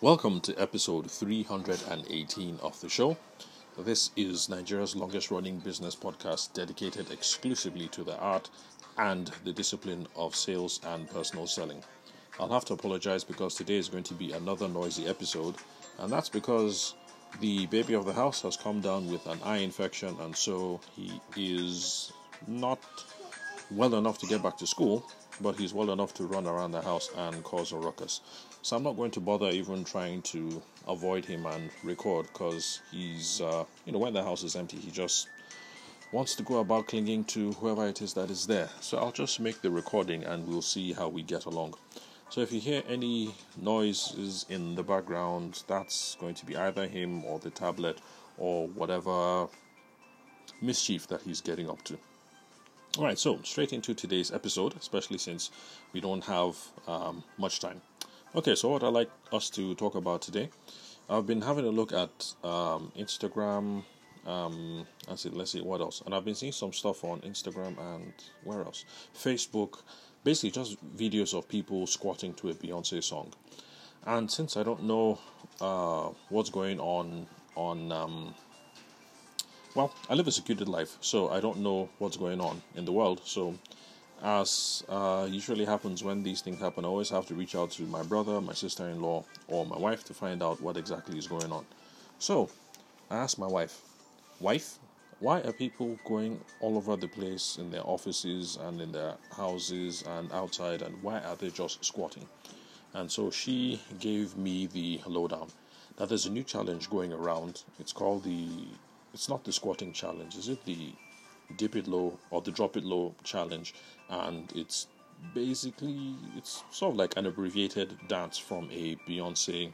Welcome to episode 318 of the show. This is Nigeria's longest running business podcast dedicated exclusively to the art and the discipline of sales and personal selling. I'll have to apologize because today is going to be another noisy episode, and that's because the baby of the house has come down with an eye infection, and so he is not well enough to get back to school, but he's well enough to run around the house and cause a ruckus. So I'm not going to bother even trying to avoid him and record because he's, uh, you know, when the house is empty, he just wants to go about clinging to whoever it is that is there. So I'll just make the recording and we'll see how we get along. So if you hear any noises in the background, that's going to be either him or the tablet or whatever mischief that he's getting up to. All right, so straight into today's episode, especially since we don't have um, much time. Okay, so what I'd like us to talk about today, I've been having a look at um, Instagram. Um, let's see, let's see what else, and I've been seeing some stuff on Instagram and where else? Facebook, basically just videos of people squatting to a Beyonce song. And since I don't know uh, what's going on on um, well, I live a secluded life, so I don't know what's going on in the world. So, as uh, usually happens when these things happen, I always have to reach out to my brother, my sister in law, or my wife to find out what exactly is going on. So, I asked my wife, Wife, why are people going all over the place in their offices and in their houses and outside, and why are they just squatting? And so she gave me the lowdown that there's a new challenge going around. It's called the it's not the squatting challenge, is it? The dip it low or the drop it low challenge, and it's basically it's sort of like an abbreviated dance from a Beyonce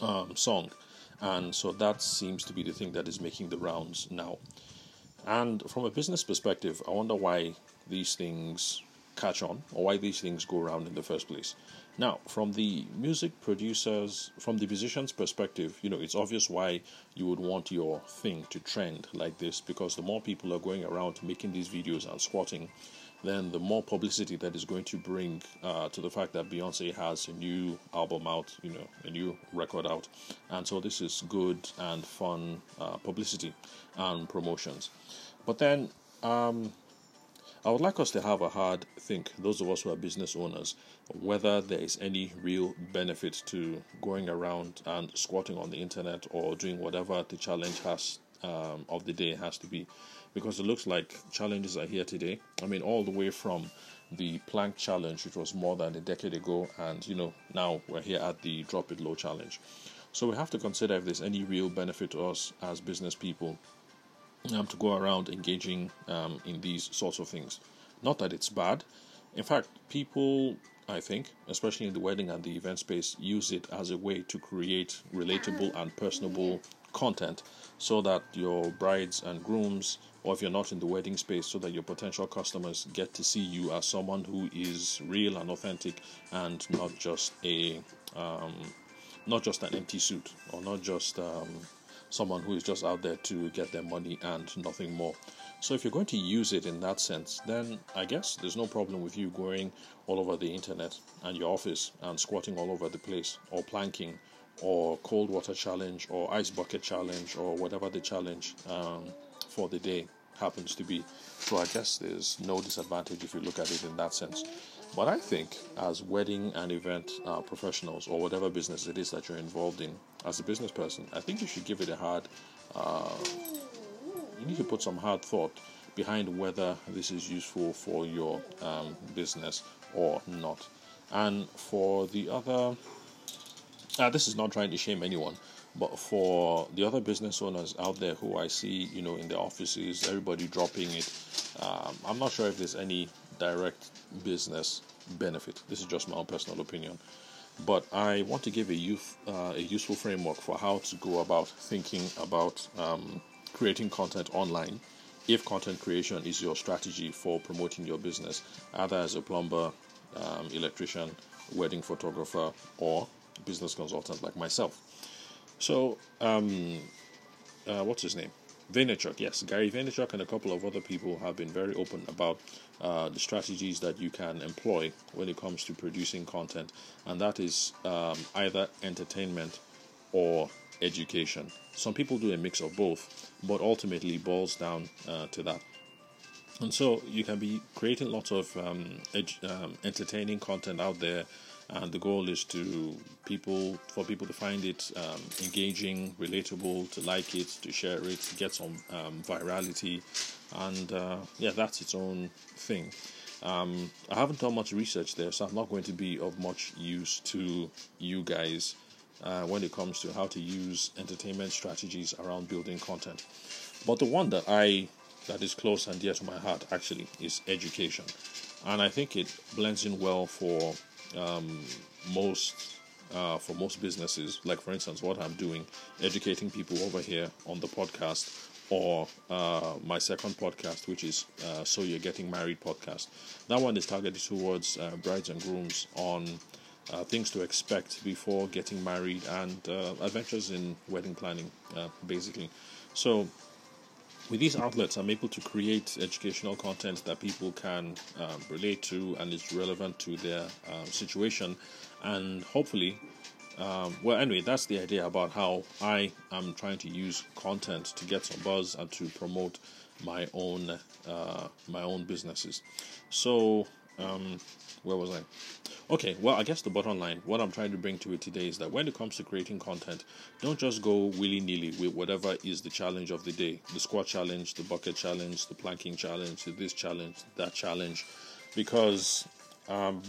um, song, and so that seems to be the thing that is making the rounds now. And from a business perspective, I wonder why these things catch on or why these things go around in the first place. Now, from the music producers, from the musician's perspective, you know, it's obvious why you would want your thing to trend like this because the more people are going around making these videos and squatting, then the more publicity that is going to bring uh, to the fact that Beyonce has a new album out, you know, a new record out. And so this is good and fun uh, publicity and promotions. But then, um, I would like us to have a hard think, those of us who are business owners, whether there is any real benefit to going around and squatting on the internet or doing whatever the challenge has um, of the day has to be. Because it looks like challenges are here today. I mean, all the way from the plank challenge, which was more than a decade ago, and you know, now we're here at the drop it low challenge. So we have to consider if there's any real benefit to us as business people um, to go around engaging um, in these sorts of things. Not that it's bad. In fact, people, I think, especially in the wedding and the event space, use it as a way to create relatable and personable content so that your brides and grooms, or if you're not in the wedding space, so that your potential customers get to see you as someone who is real and authentic and not just a um, not just an empty suit or not just um, someone who is just out there to get their money and nothing more. So if you're going to use it in that sense, then I guess there's no problem with you going all over the internet and your office and squatting all over the place or planking or cold water challenge or ice bucket challenge or whatever the challenge um, for the day happens to be. So I guess there's no disadvantage if you look at it in that sense. But I think, as wedding and event uh, professionals or whatever business it is that you're involved in, as a business person, I think you should give it a hard. Uh, you need to put some hard thought behind whether this is useful for your um, business or not. And for the other, uh, this is not trying to shame anyone, but for the other business owners out there who I see, you know, in the offices, everybody dropping it, um, I'm not sure if there's any direct business benefit. This is just my own personal opinion, but I want to give a youth uh, a useful framework for how to go about thinking about um, creating content online. If content creation is your strategy for promoting your business, either as a plumber, um, electrician, wedding photographer, or business consultant like myself. So, um, uh, what's his name? Vaynerchuk, yes, Gary Vaynerchuk and a couple of other people have been very open about uh, the strategies that you can employ when it comes to producing content, and that is um, either entertainment or education. Some people do a mix of both, but ultimately boils down uh, to that. And so you can be creating lots of um, edu- um, entertaining content out there and the goal is to people for people to find it um, engaging, relatable, to like it, to share it, to get some um, virality, and uh, yeah, that's its own thing. Um, I haven't done much research there, so I'm not going to be of much use to you guys uh, when it comes to how to use entertainment strategies around building content. But the one that I that is close and dear to my heart actually is education, and I think it blends in well for um, most uh, for most businesses. Like for instance, what I'm doing, educating people over here on the podcast, or uh, my second podcast, which is uh, So You're Getting Married podcast. That one is targeted towards uh, brides and grooms on. Uh, things to expect before getting married and uh, adventures in wedding planning, basically. So, with these outlets, I'm able to create educational content that people can um, relate to and is relevant to their um, situation. And hopefully, um, well, anyway, that's the idea about how I am trying to use content to get some buzz and to promote my own uh, my own businesses. So, um, where was I? Okay, well, I guess the bottom line, what I'm trying to bring to it today is that when it comes to creating content, don't just go willy nilly with whatever is the challenge of the day. The squat challenge, the bucket challenge, the planking challenge, this challenge, that challenge, because, um,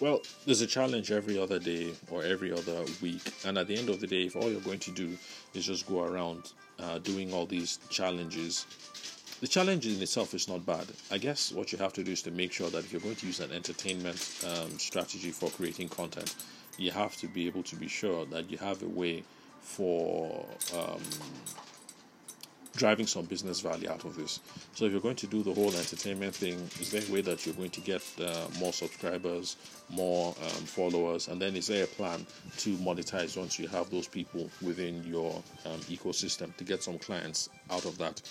well, there's a challenge every other day or every other week, and at the end of the day, if all you're going to do is just go around uh, doing all these challenges, the challenge in itself is not bad. I guess what you have to do is to make sure that if you're going to use an entertainment um, strategy for creating content, you have to be able to be sure that you have a way for um, driving some business value out of this. So if you're going to do the whole entertainment thing, is there a way that you're going to get uh, more subscribers, more um, followers, and then is there a plan to monetize once you have those people within your um, ecosystem to get some clients out of that?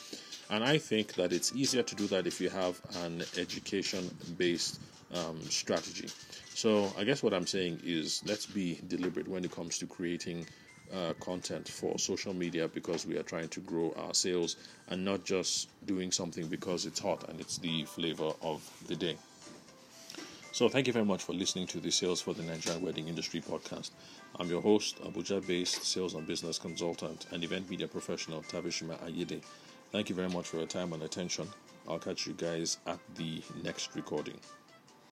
And I think that it's easier to do that if you have an education based um, strategy. So I guess what I'm saying is let's be deliberate when it comes to creating uh, content for social media because we are trying to grow our sales and not just doing something because it's hot and it's the flavor of the day. So, thank you very much for listening to the Sales for the Nigerian Wedding Industry podcast. I'm your host, Abuja based sales and business consultant and event media professional, Tabishima Ayede. Thank you very much for your time and attention. I'll catch you guys at the next recording.